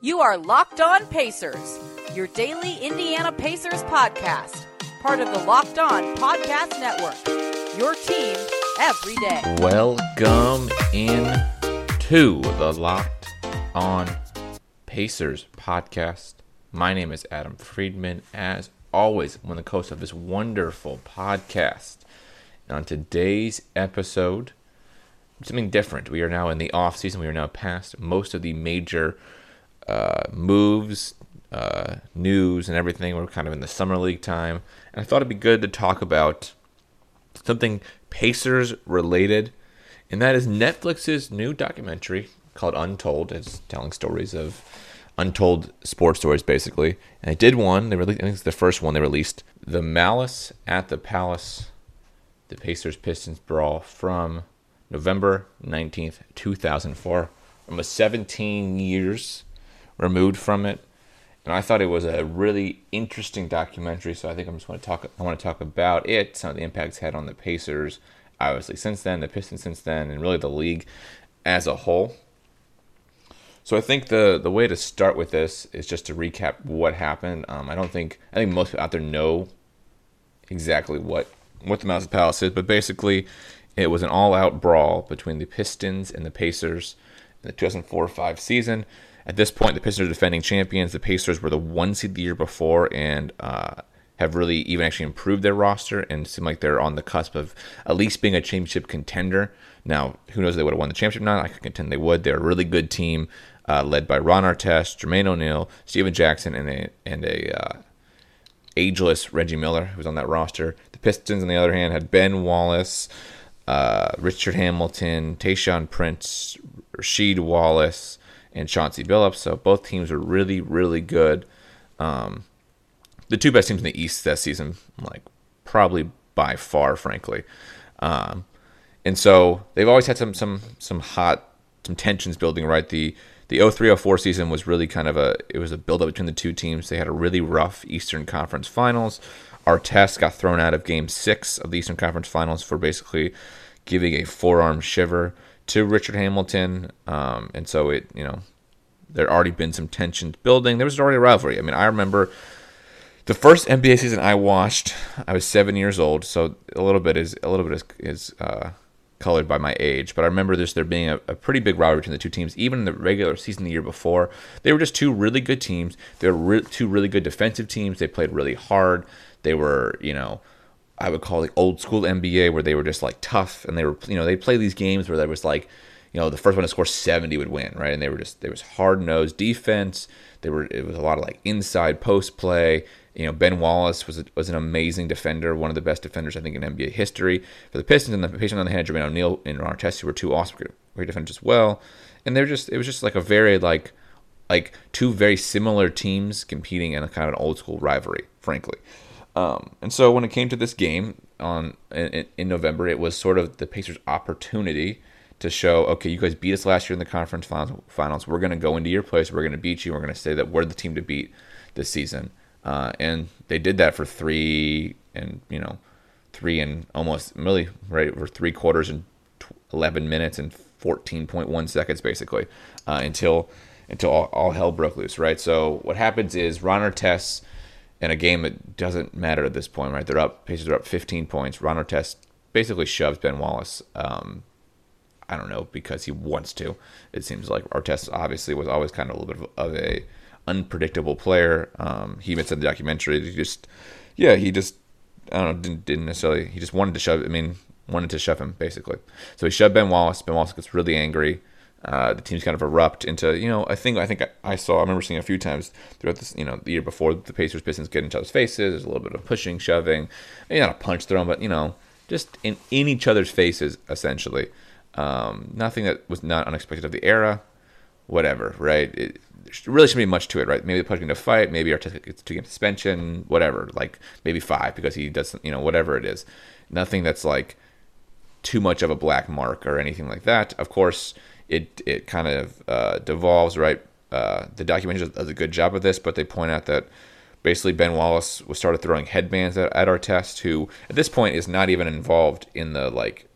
You are Locked On Pacers, your daily Indiana Pacers podcast, part of the Locked On Podcast Network. Your team every day. Welcome in to the Locked On Pacers podcast. My name is Adam Friedman. As always, I'm the host of this wonderful podcast. And on today's episode, something different. We are now in the off season. We are now past most of the major uh, moves, uh, news, and everything. We're kind of in the summer league time, and I thought it'd be good to talk about something Pacers related, and that is Netflix's new documentary called Untold. It's telling stories of untold sports stories, basically. And they did one. They released. I think it's the first one they released. The Malice at the Palace, the Pacers Pistons brawl from November 19th, 2004. Almost 17 years removed from it. And I thought it was a really interesting documentary, so I think I'm just going to talk. I want to talk about it, some of the impacts had on the Pacers, obviously since then, the Pistons since then, and really the league as a whole. So I think the the way to start with this is just to recap what happened. Um, I don't think I think most people out there know exactly what what the the Palace is, but basically it was an all-out brawl between the Pistons and the Pacers in the 2004-5 season. At this point, the Pistons are defending champions. The Pacers were the one seed the year before and uh, have really even actually improved their roster and seem like they're on the cusp of at least being a championship contender. Now, who knows if they would have won the championship or not? I could contend they would. They're a really good team uh, led by Ron Artest, Jermaine O'Neal, Stephen Jackson, and a and a uh, ageless Reggie Miller who was on that roster. The Pistons, on the other hand, had Ben Wallace, uh, Richard Hamilton, Tayshaun Prince, Rasheed Wallace, and Chauncey Billups. So both teams are really, really good. Um, the two best teams in the East that season, like probably by far, frankly. Um, and so they've always had some some some hot some tensions building. Right, the the 0304 season was really kind of a it was a build up between the two teams. They had a really rough Eastern Conference Finals. Artest got thrown out of Game Six of the Eastern Conference Finals for basically giving a forearm shiver to Richard Hamilton, um, and so it you know there already been some tensions building. There was already a rivalry. I mean, I remember the first NBA season I watched. I was seven years old, so a little bit is a little bit is, is uh, colored by my age. But I remember this there being a, a, pretty big rivalry between the two teams. Even in the regular season the year before, they were just two really good teams. They were re- two really good defensive teams. They played really hard. They were you know I would call the old school NBA where they were just like tough and they were you know they play these games where there was like you know the first one to score 70 would win right? And they were just there was hard nosed defense. There were it was a lot of like inside post play. You know Ben Wallace was a, was an amazing defender one of the best defenders I think in NBA history. For the Pistons and the Pistons on the hand Jermaine O'Neal and Ron Artest who were two awesome great defenders as well. And they're just it was just like a very like like two very similar teams competing in a kind of an old school rivalry frankly um, and so when it came to this game on in, in, November, it was sort of the Pacers' opportunity to show, okay, you guys beat us last year in the conference finals. We're going to go into your place. We're going to beat you. We're going to say that we're the team to beat this season. Uh, and they did that for three and you know three and almost really right for three quarters and 11 minutes and 14.1 seconds basically uh, until until all, all, hell broke loose right so what happens is Ron Artest – in a game that doesn't matter at this point, right? They're up, Pacers are up 15 points. Ron Artest basically shoves Ben Wallace. Um, I don't know because he wants to. It seems like Artest obviously was always kind of a little bit of a unpredictable player. Um, he even in the documentary, he just, yeah, he just, I don't know, didn't, didn't necessarily, he just wanted to shove. I mean, wanted to shove him basically. So he shoved Ben Wallace. Ben Wallace gets really angry. Uh, the teams kind of erupt into you know I think I think I, saw I remember seeing a few times throughout this you know the year before the Pacers Pistons get in each other's faces. There's a little bit of pushing, shoving, maybe not a punch thrown, but you know just in in each other's faces essentially. Um, nothing that was not unexpected of the era. Whatever, right? It, really shouldn't be much to it, right? Maybe they're pushing to fight, maybe Artest gets two game suspension, whatever. Like maybe five because he doesn't, you know, whatever it is. Nothing that's like too much of a black mark or anything like that. Of course, it it kind of uh, devolves right. Uh, the documentary does a good job of this, but they point out that basically Ben Wallace was started throwing headbands at, at Artest, who at this point is not even involved in the like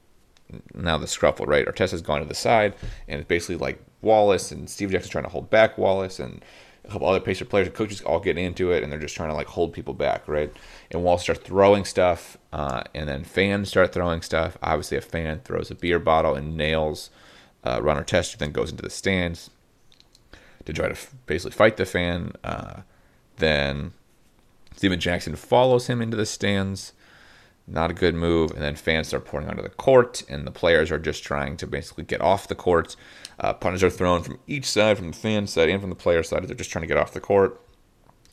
now the scruffle, right? Artesta's gone to the side, and it's basically like Wallace and Steve Jackson trying to hold back Wallace, and a couple other Pacer players and coaches all get into it, and they're just trying to like hold people back, right? And Wallace starts throwing stuff, uh, and then fans start throwing stuff. Obviously, a fan throws a beer bottle and nails uh, Ron Artesta, then goes into the stands to try to f- basically fight the fan. Uh, then Stephen Jackson follows him into the stands. Not a good move. And then fans start pouring onto the court, and the players are just trying to basically get off the court. Uh, punches are thrown from each side, from the fan side and from the player side. They're just trying to get off the court.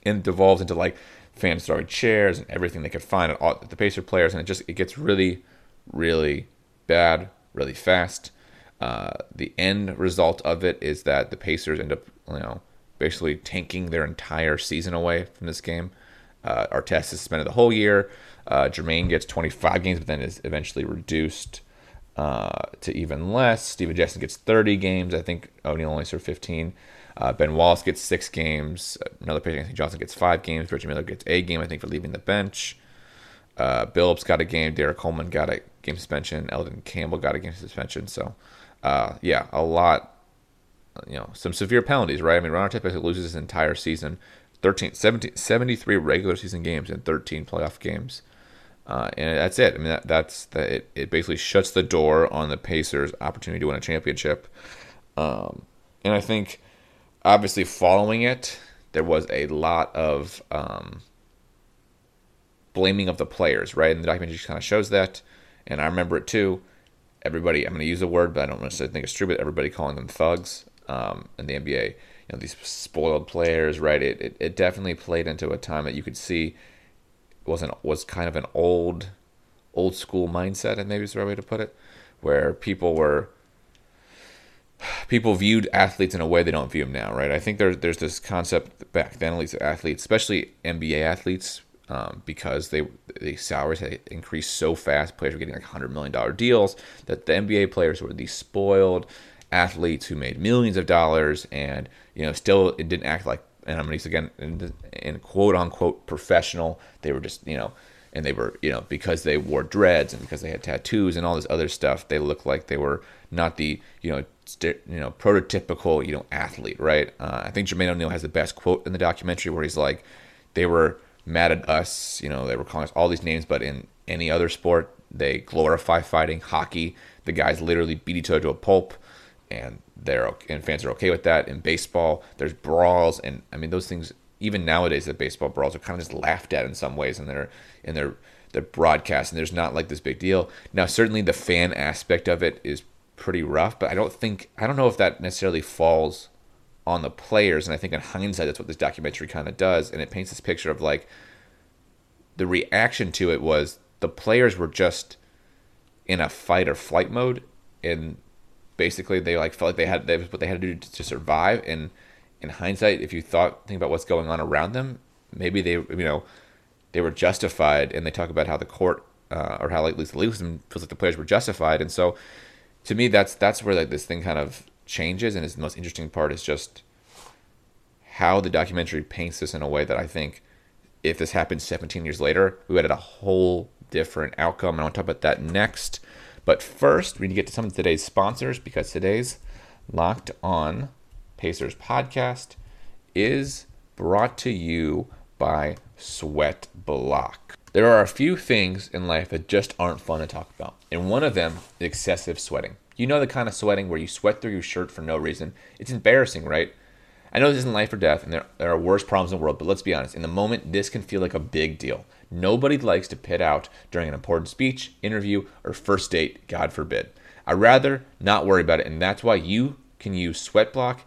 And it devolves into like fans throwing chairs and everything they could find at the Pacer players, and it just it gets really, really bad, really fast. Uh, the end result of it is that the Pacers end up, you know, basically tanking their entire season away from this game. Uh, Artest is suspended the whole year. Uh, Jermaine gets 25 games, but then is eventually reduced uh, to even less. Stephen Jackson gets 30 games. I think O'Neal only served 15. Uh, ben Wallace gets six games. Another patient, Anthony Johnson, gets five games. Reggie Miller gets a game, I think, for leaving the bench. Uh, Billups got a game. Derrick Coleman got a game suspension. Elden Campbell got a game suspension. So, uh, yeah, a lot, you know, some severe penalties, right? I mean, Ron Artest loses his entire season 13, 17, 73 regular season games and 13 playoff games. Uh, and that's it. I mean, that, that's that. It, it basically shuts the door on the Pacers' opportunity to win a championship. Um, and I think, obviously, following it, there was a lot of um, blaming of the players, right? And the documentary kind of shows that. And I remember it too. Everybody, I'm going to use a word, but I don't necessarily think it's true, but everybody calling them thugs um, in the NBA you know these spoiled players, right? It, it it definitely played into a time that you could see wasn't was kind of an old old school mindset, and maybe is the right way to put it, where people were people viewed athletes in a way they don't view them now, right? I think there's there's this concept back then, at least athletes, especially NBA athletes, um, because they the salaries had increased so fast, players were getting like hundred million dollar deals, that the NBA players were these spoiled athletes who made millions of dollars and you know still it didn't act like and I'm gonna use again in, in quote unquote professional. They were just you know and they were you know because they wore dreads and because they had tattoos and all this other stuff they looked like they were not the you know you know prototypical you know athlete right uh, i think jermaine o'neal has the best quote in the documentary where he's like they were mad at us you know they were calling us all these names but in any other sport they glorify fighting hockey the guys literally beat each other to a pulp and they're and fans are okay with that. In baseball, there's brawls, and I mean those things. Even nowadays, the baseball brawls are kind of just laughed at in some ways, and they're in their their broadcast, and there's not like this big deal. Now, certainly the fan aspect of it is pretty rough, but I don't think I don't know if that necessarily falls on the players. And I think in hindsight, that's what this documentary kind of does, and it paints this picture of like the reaction to it was the players were just in a fight or flight mode, and basically they like felt like they had they what they had to do to, to survive. And in hindsight, if you thought think about what's going on around them, maybe they you know they were justified. And they talk about how the court uh, or how like, at least the feels like the players were justified. And so to me, that's that's where like this thing kind of changes. And is the most interesting part is just how the documentary paints this in a way that I think if this happened 17 years later, we would have had a whole different outcome. And I want to talk about that next. But first, we need to get to some of today's sponsors because today's Locked On Pacers podcast is brought to you by Sweat Block. There are a few things in life that just aren't fun to talk about, and one of them is excessive sweating. You know the kind of sweating where you sweat through your shirt for no reason. It's embarrassing, right? I know this isn't life or death, and there, there are worse problems in the world, but let's be honest. In the moment, this can feel like a big deal. Nobody likes to pit out during an important speech, interview, or first date, God forbid. I'd rather not worry about it, and that's why you can use Sweatblock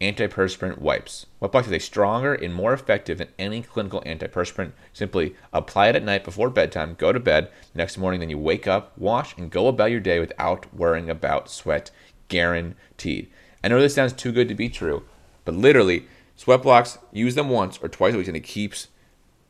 antiperspirant wipes. Sweatblock is a stronger and more effective than any clinical antiperspirant. Simply apply it at night before bedtime, go to bed. Next morning, then you wake up, wash, and go about your day without worrying about sweat. Guaranteed. I know this sounds too good to be true, but literally, Sweatblocks, use them once or twice a week, and it keeps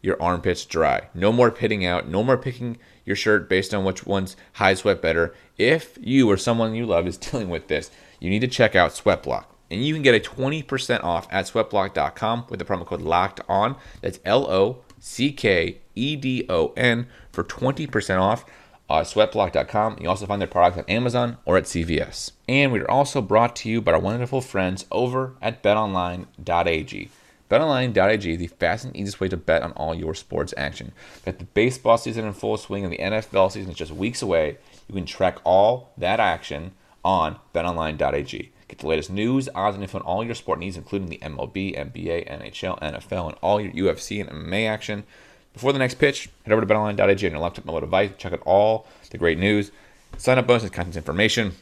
your armpits dry. No more pitting out. No more picking your shirt based on which one's high sweat better. If you or someone you love is dealing with this, you need to check out Sweatblock. And you can get a 20% off at sweatblock.com with the promo code locked on. That's L O C K E D O N for 20% off. uh, sweatblock.com. You also find their products on Amazon or at CVS. And we are also brought to you by our wonderful friends over at betonline.ag. BetOnline.ag, is the fastest and easiest way to bet on all your sports action. Got the baseball season in full swing and the NFL season is just weeks away. You can track all that action on BetOnline.ag. Get the latest news, odds, and info on all your sport needs, including the MLB, NBA, NHL, NFL, and all your UFC and MMA action. Before the next pitch, head over to betonline.ag on your laptop mobile device. Check out all the great news, sign up bonuses, content information.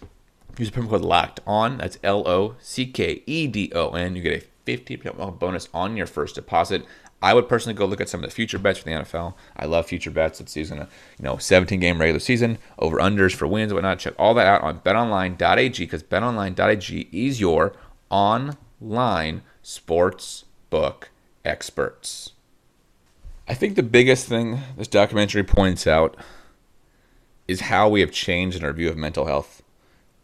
Use the promo code LOCKED ON. That's L O C K E D O N. You get a 50% bonus on your first deposit. I would personally go look at some of the future bets for the NFL. I love future bets. It's season, you know, 17 game regular season, over unders for wins, and whatnot. Check all that out on betonline.ag because betonline.ag is your online sports book experts. I think the biggest thing this documentary points out is how we have changed in our view of mental health.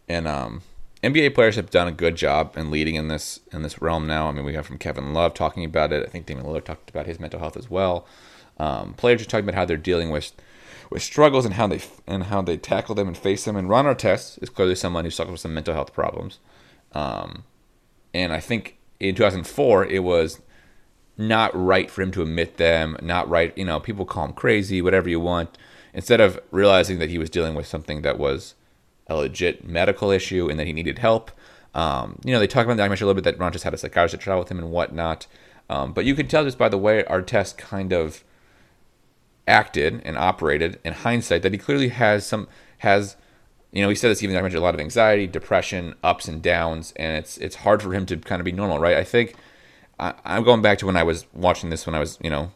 And um, NBA players have done a good job in leading in this in this realm now. I mean, we have from Kevin Love talking about it. I think Damian Lillard talked about his mental health as well. Um, players are talking about how they're dealing with with struggles and how they and how they tackle them and face them. And Ron Artest is clearly someone who suffers with some mental health problems. Um, and I think in 2004 it was not right for him to admit them, not right, you know, people call him crazy, whatever you want, instead of realizing that he was dealing with something that was a legit medical issue and that he needed help. Um, you know, they talk about the documentary a little bit that Ron just had a psychiatrist travel with him and whatnot. Um, but you can tell just by the way Artest kind of acted and operated in hindsight that he clearly has some has you know he said this even in a lot of anxiety depression ups and downs and it's it's hard for him to kind of be normal right i think I, i'm going back to when i was watching this when i was you know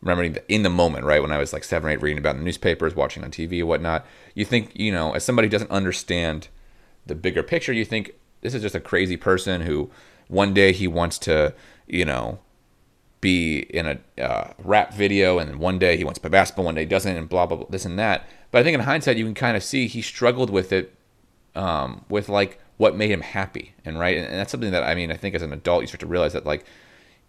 remembering in the moment, right? When I was like seven eight reading about the newspapers, watching on TV, whatnot, you think, you know, as somebody who doesn't understand the bigger picture, you think this is just a crazy person who one day he wants to, you know, be in a uh, rap video, and one day he wants to play basketball, one day he doesn't, and blah, blah, blah, this and that. But I think in hindsight, you can kind of see he struggled with it, um, with like what made him happy, and right, and, and that's something that I mean, I think as an adult, you start to realize that like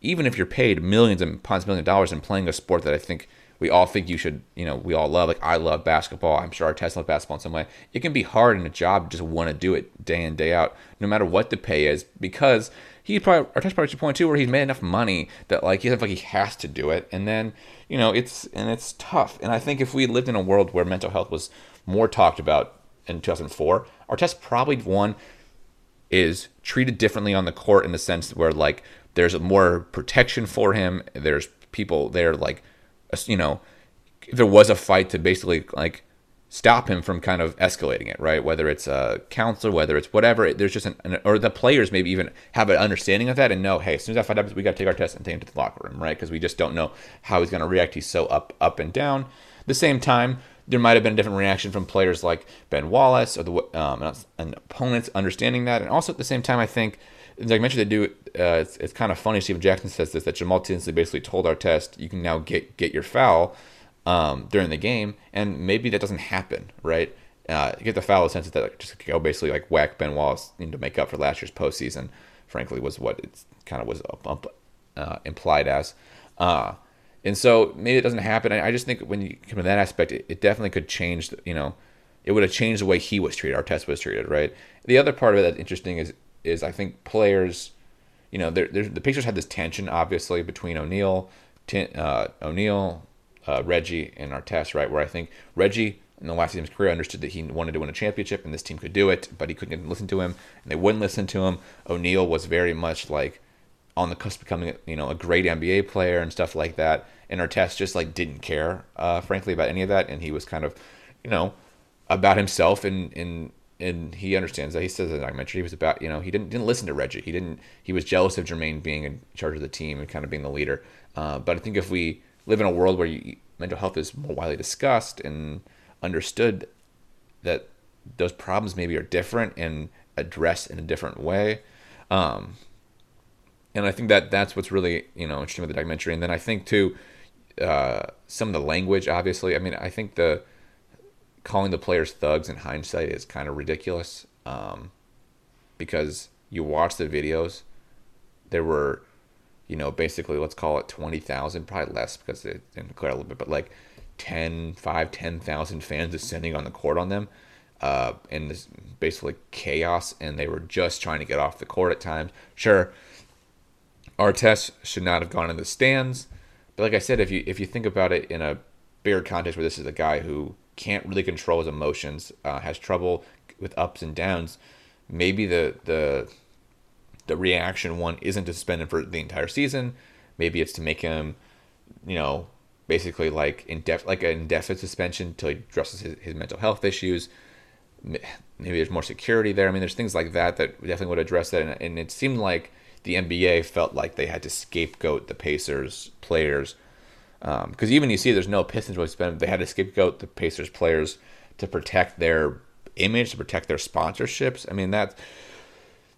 even if you're paid millions and pounds, million dollars in playing a sport that I think we all think you should, you know, we all love. Like I love basketball. I'm sure Artest loves basketball in some way. It can be hard in a job just want to do it day in day out, no matter what the pay is, because he probably Artest probably to point too where he's made enough money that like he like he has to do it, and then you know it's and it's tough. And I think if we lived in a world where mental health was more talked about in 2004, Artest probably one is treated differently on the court in the sense where like there's more protection for him. There's people there like, you know, there was a fight to basically like stop him from kind of escalating it, right? Whether it's a counselor, whether it's whatever, there's just an, an or the players maybe even have an understanding of that and know, hey, as soon as that fight happens, we got to take Artest and take him to the locker room, right? Because we just don't know how he's going to react. He's so up, up and down. At the same time, there might have been a different reaction from players like Ben Wallace or the um, and opponents understanding that, and also at the same time, I think I mentioned, they do. Uh, it's, it's kind of funny. Stephen Jackson says this that Jamal Tinsley basically told Artest, "You can now get get your foul um, during the game," and maybe that doesn't happen, right? Uh, get the foul, the sense that like, just go basically like whack Ben Wallace you know, to make up for last year's postseason. Frankly, was what it kind of was uh, implied as. Uh, and so maybe it doesn't happen. I, I, just think when you come to that aspect, it, it definitely could change. You know, it would have changed the way he was treated, Artest was treated, right? The other part of it that's interesting is is I think players, you know, they're, they're, the Pacers had this tension obviously between O'Neal, uh, O'Neal, uh, Reggie, and Artest, right? Where I think Reggie in the last his career understood that he wanted to win a championship and this team could do it, but he couldn't listen to him and they wouldn't listen to him. O'Neal was very much like on the cusp of becoming, you know, a great NBA player and stuff like that. And Artest just like didn't care, uh, frankly, about any of that, and he was kind of, you know, about himself and and and he understands that. He says in the documentary he was about you know he didn't didn't listen to Reggie. He didn't he was jealous of Jermaine being in charge of the team and kind of being the leader. Uh, but I think if we live in a world where you, mental health is more widely discussed and understood that those problems maybe are different and addressed in a different way. Um, and I think that that's what's really you know interesting with the documentary. And then I think too uh, some of the language. Obviously, I mean I think the calling the players thugs in hindsight is kind of ridiculous um, because you watch the videos. There were, you know, basically let's call it twenty thousand, probably less because they didn't declare a little bit, but like 10, 5, 10,000 fans descending on the court on them. Uh, and this basically chaos, and they were just trying to get off the court at times. Sure, Artest should not have gone in the stands, but like I said, if you if you think about it in a bigger context, where this is a guy who can't really control his emotions, uh, has trouble with ups and downs, maybe the the the reaction one isn't to suspend him for the entire season. Maybe it's to make him, you know, basically like in indef- like an indefinite suspension until he addresses his, his mental health issues. Maybe there's more security there. I mean, there's things like that that definitely would address that. And, and it seemed like the NBA felt like they had to scapegoat the Pacers players because um, even you see there's no Pistons really spend. They had to scapegoat the Pacers players to protect their image, to protect their sponsorships. I mean that's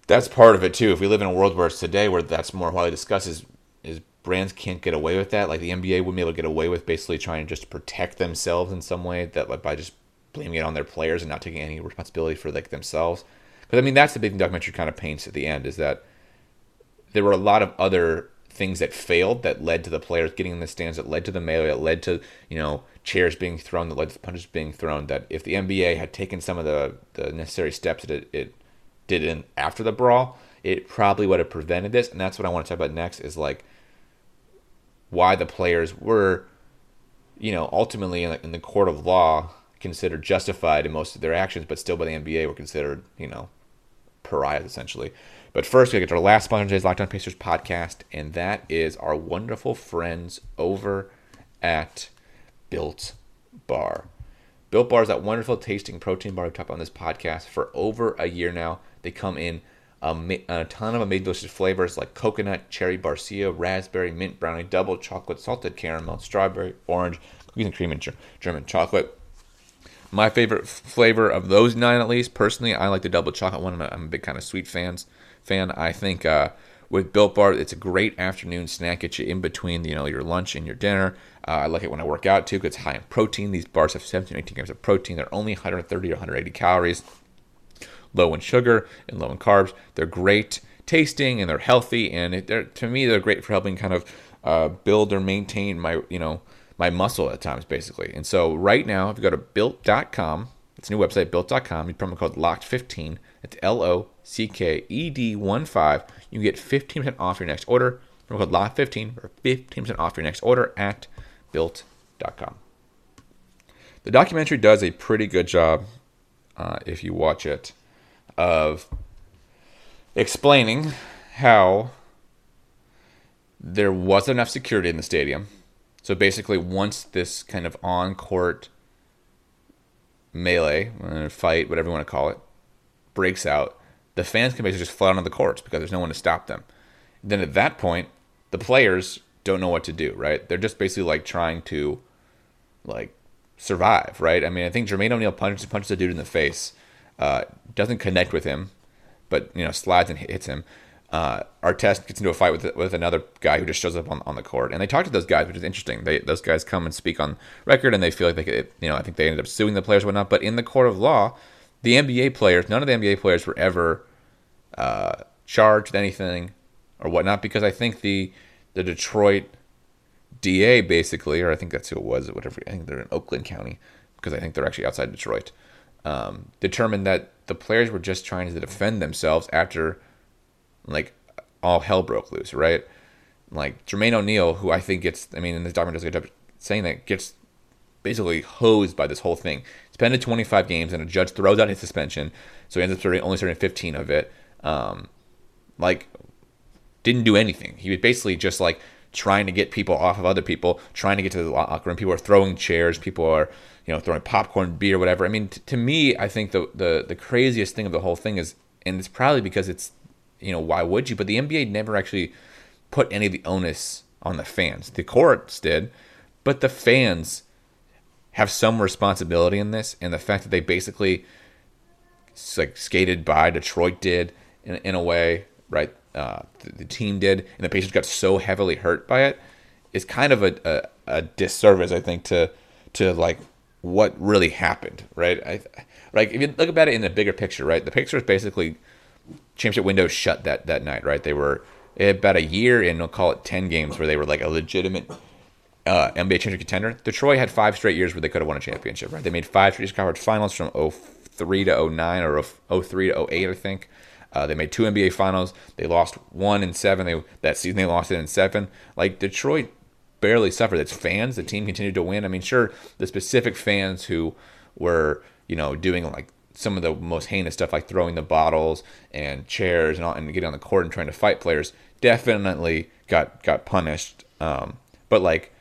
that's part of it too. If we live in a world where it's today where that's more widely discussed, is is brands can't get away with that. Like the NBA wouldn't be able to get away with basically trying to just protect themselves in some way that like by just blaming it on their players and not taking any responsibility for like themselves. Because I mean that's the big thing documentary kind of paints at the end is that there were a lot of other things that failed that led to the players getting in the stands, that led to the melee, that led to you know chairs being thrown, that led to punches being thrown. That if the NBA had taken some of the the necessary steps that it, it did in after the brawl, it probably would have prevented this. And that's what I want to talk about next is like why the players were, you know, ultimately in the, in the court of law considered justified in most of their actions, but still by the NBA were considered, you know, pariahs essentially. But first, we get to our last sponsor today's Locked On Pacers podcast, and that is our wonderful friends over at Built Bar. Built Bar is that wonderful tasting protein bar we've talked about on this podcast for over a year now. They come in a, a ton of amazing delicious flavors like coconut, cherry barcia, raspberry, mint brownie, double chocolate, salted caramel, strawberry, orange, cookies and cream, and German chocolate. My favorite flavor of those nine, at least personally, I like the double chocolate one. I'm a, big kind of sweet fans fan. I think uh, with Built Bar, it's a great afternoon snack. Get you in between, you know, your lunch and your dinner. Uh, I like it when I work out too because it's high in protein. These bars have 17 18 grams of protein. They're only 130 or 180 calories low in sugar and low in carbs. They're great tasting and they're healthy, and it, they're, to me they're great for helping kind of uh, build or maintain my you know my muscle at times basically. And so right now, if you go to built.com, it's a new website built.com. You promo code locked15. It's L O C K E D 1 5. You get 15% off your next order. Promo code locked15 for 15% off your next order at built.com. The documentary does a pretty good job uh, if you watch it of explaining how there wasn't enough security in the stadium. So basically, once this kind of on court melee, uh, fight, whatever you want to call it, breaks out, the fans can basically just flood onto the courts because there's no one to stop them. Then at that point, the players don't know what to do, right? They're just basically like trying to like survive, right? I mean, I think Jermaine O'Neal punches punches a dude in the face uh, doesn't connect with him, but you know slides and hits him. Uh, Artest gets into a fight with with another guy who just shows up on, on the court, and they talk to those guys, which is interesting. They those guys come and speak on record, and they feel like they could, you know, I think they ended up suing the players and whatnot. But in the court of law, the NBA players, none of the NBA players were ever uh, charged with anything or whatnot, because I think the the Detroit DA basically, or I think that's who it was, whatever. I think they're in Oakland County because I think they're actually outside Detroit um, determined that the players were just trying to defend themselves after like all hell broke loose, right? Like Jermaine O'Neal, who I think gets, I mean, in this document does a good job saying that gets basically hosed by this whole thing. Suspended 25 games, and a judge throws out his suspension, so he ends up only serving 15 of it. Um, like, didn't do anything. He was basically just like trying to get people off of other people, trying to get to the locker room. People are throwing chairs. People are, you know, throwing popcorn, beer, whatever. I mean, t- to me, I think the, the the craziest thing of the whole thing is, and it's probably because it's, you know, why would you? But the NBA never actually put any of the onus on the fans. The courts did, but the fans have some responsibility in this, and the fact that they basically like skated by Detroit did in, in a way, right? Uh, the, the, team did, and the Pacers got so heavily hurt by it. it, is kind of a, a, a disservice, I think, to to like what really happened, right? I, like if you look about it in the bigger picture, right? The Pacers basically championship window shut that that night, right? They were about a year in, we'll call it ten games, where they were like a legitimate uh, NBA championship contender. Detroit had five straight years where they could have won a championship, right? They made five straight conference finals from 03 to 09 or 03 to 08, I think. Uh, they made two NBA finals. They lost one in seven. They that season they lost it in seven. Like Detroit barely suffered. Its fans, the team continued to win. I mean, sure, the specific fans who were you know doing like some of the most heinous stuff, like throwing the bottles and chairs and all, and getting on the court and trying to fight players, definitely got got punished. Um, but like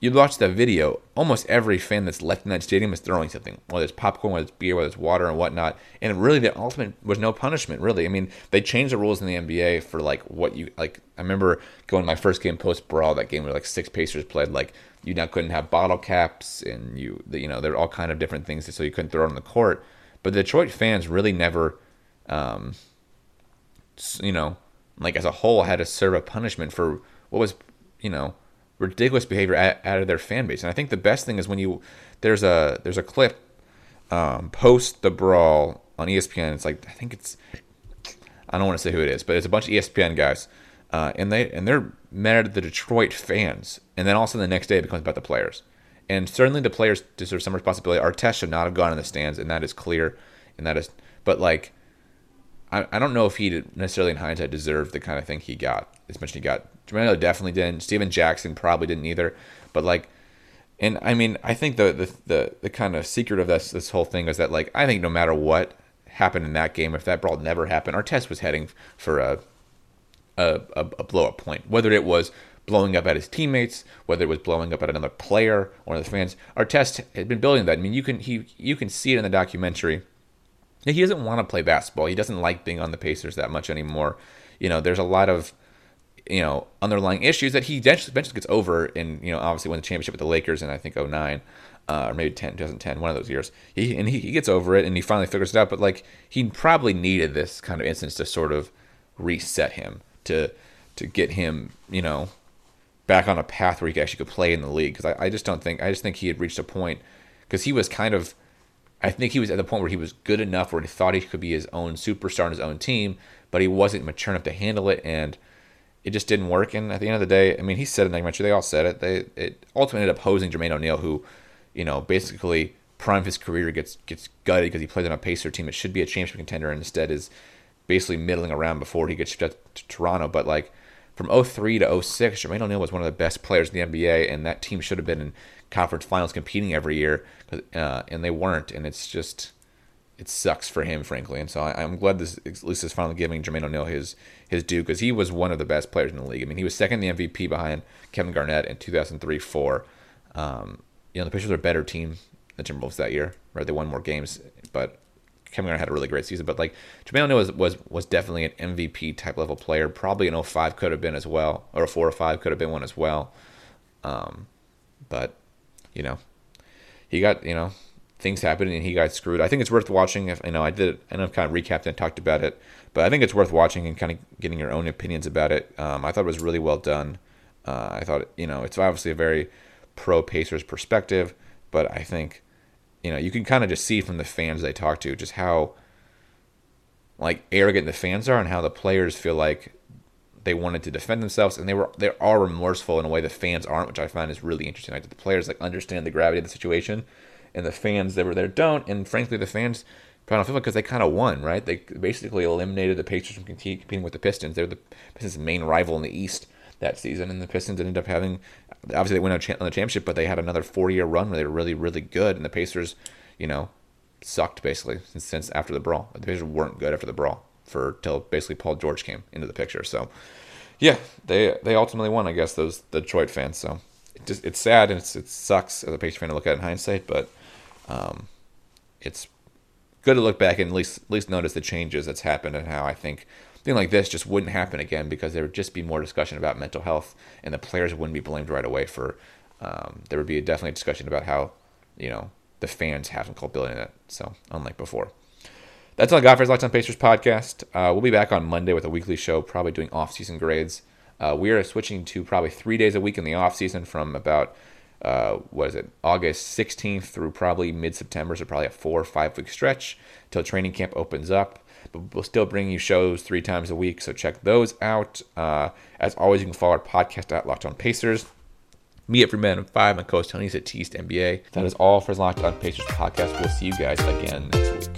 you watch that video, almost every fan that's left in that stadium is throwing something, whether it's popcorn, whether it's beer, whether it's water and whatnot. And really, the ultimate was no punishment. Really, I mean, they changed the rules in the NBA for like what you like. I remember going my first game post brawl, that game where like six Pacers played. Like you now couldn't have bottle caps, and you you know there are all kind of different things, so you couldn't throw it on the court. But Detroit fans really never, um, you know, like as a whole, had to serve a punishment for what was you know ridiculous behavior out, of their fan base. And I think the best thing is when you there's a there's a clip um, post the brawl on ESPN. It's like I think it's I don't want to say who it is, but it's a bunch of ESPN guys, uh, and they and they're mad at the Detroit fans, and then also the next day it becomes about the players. And certainly the players deserve some responsibility. Artest should not have gone in the stands, and that is clear. And that is, but like, I, I don't know if he necessarily in hindsight deserved the kind of thing he got as much as he got Jermaine definitely didn't. Stephen Jackson probably didn't either. But like, and I mean, I think the the the, the kind of secret of this this whole thing is that like I think no matter what happened in that game, if that brawl never happened, Artest was heading for a, a, a blow up point. Whether it was blowing up at his teammates, whether it was blowing up at another player, or the fans, Artest had been building that. I mean, you can he you can see it in the documentary. He doesn't want to play basketball. He doesn't like being on the Pacers that much anymore. You know, there's a lot of you know underlying issues that he eventually, gets over and you know obviously won the championship with the Lakers in I think 09 uh, or maybe 10 2010 one of those years he and he, he gets over it and he finally figures it out but like he probably needed this kind of instance to sort of reset him to to get him you know back on a path where he actually could play in the league because I, I just don't think I just think he had reached a point because he was kind of I think he was at the point where he was good enough where he thought he could be his own superstar on his own team but he wasn't mature enough to handle it and it just didn't work. And at the end of the day, I mean, he said it in the documentary. They all said it. They it ultimately ended up hosing Jermaine O'Neal, who, you know, basically prime of his career gets gets gutted because he plays on a Pacer team. It should be a championship contender, and instead is basically middling around before he gets shipped to Toronto. But like from 03 to 06, Jermaine O'Neal was one of the best players in the NBA, and that team should have been in conference finals competing every year, uh, and they weren't. And it's just it sucks for him, frankly. And so I, am glad this at least is finally giving Jermaine O'Neal his his due because he was one of the best players in the league. I mean, he was second in the MVP behind Kevin Garnett in 2003 4. Um, you know, the Pacers are a better team than Timberwolves that year, right? They won more games, but Garnett had a really great season. But like O'Neal was, was was definitely an MVP type level player. Probably an 05 could have been as well, or a 4 or 5 could have been one as well. Um, but you know, he got you know things happened and he got screwed. I think it's worth watching. If you know, I did, I know I've kind of recapped and talked about it, but I think it's worth watching and kind of getting your own opinions about it. Um, I thought it was really well done. Uh, I thought, you know, it's obviously a very pro Pacers perspective, but I think, you know, you can kind of just see from the fans they talk to just how like arrogant the fans are and how the players feel like they wanted to defend themselves and they were they are remorseful in a way the fans aren't, which I find is really interesting. Like the players like understand the gravity of the situation and the fans that were there don't. And frankly, the fans probably don't feel because they kind of won, right? They basically eliminated the Pacers from competing with the Pistons. They're the Pistons' main rival in the East that season, and the Pistons ended up having obviously they went on the championship, but they had another four-year run where they were really, really good, and the Pacers, you know, sucked basically since, since after the brawl. The Pacers weren't good after the brawl for till basically Paul George came into the picture. So, yeah, they they ultimately won, I guess those the Detroit fans. So it just it's sad and it's, it sucks as a Pacers fan to look at in hindsight, but um, it's good to look back and at least at least notice the changes that's happened and how I think thing like this just wouldn't happen again because there would just be more discussion about mental health and the players wouldn't be blamed right away for. Um, there would be definitely a discussion about how you know the fans have some culpability in it. So unlike before. That's all I got for Locked On Pacers podcast. Uh, we'll be back on Monday with a weekly show, probably doing off-season grades. Uh, we are switching to probably three days a week in the off-season from about uh, what is it, August 16th through probably mid September, so probably a four or five week stretch till training camp opens up. But we'll still bring you shows three times a week, so check those out. Uh, as always, you can follow our podcast at Locked On Pacers. Me at Freeman5, my co-host Tony's at Teast NBA. That is all for Locked On Pacers podcast. We'll see you guys again next week.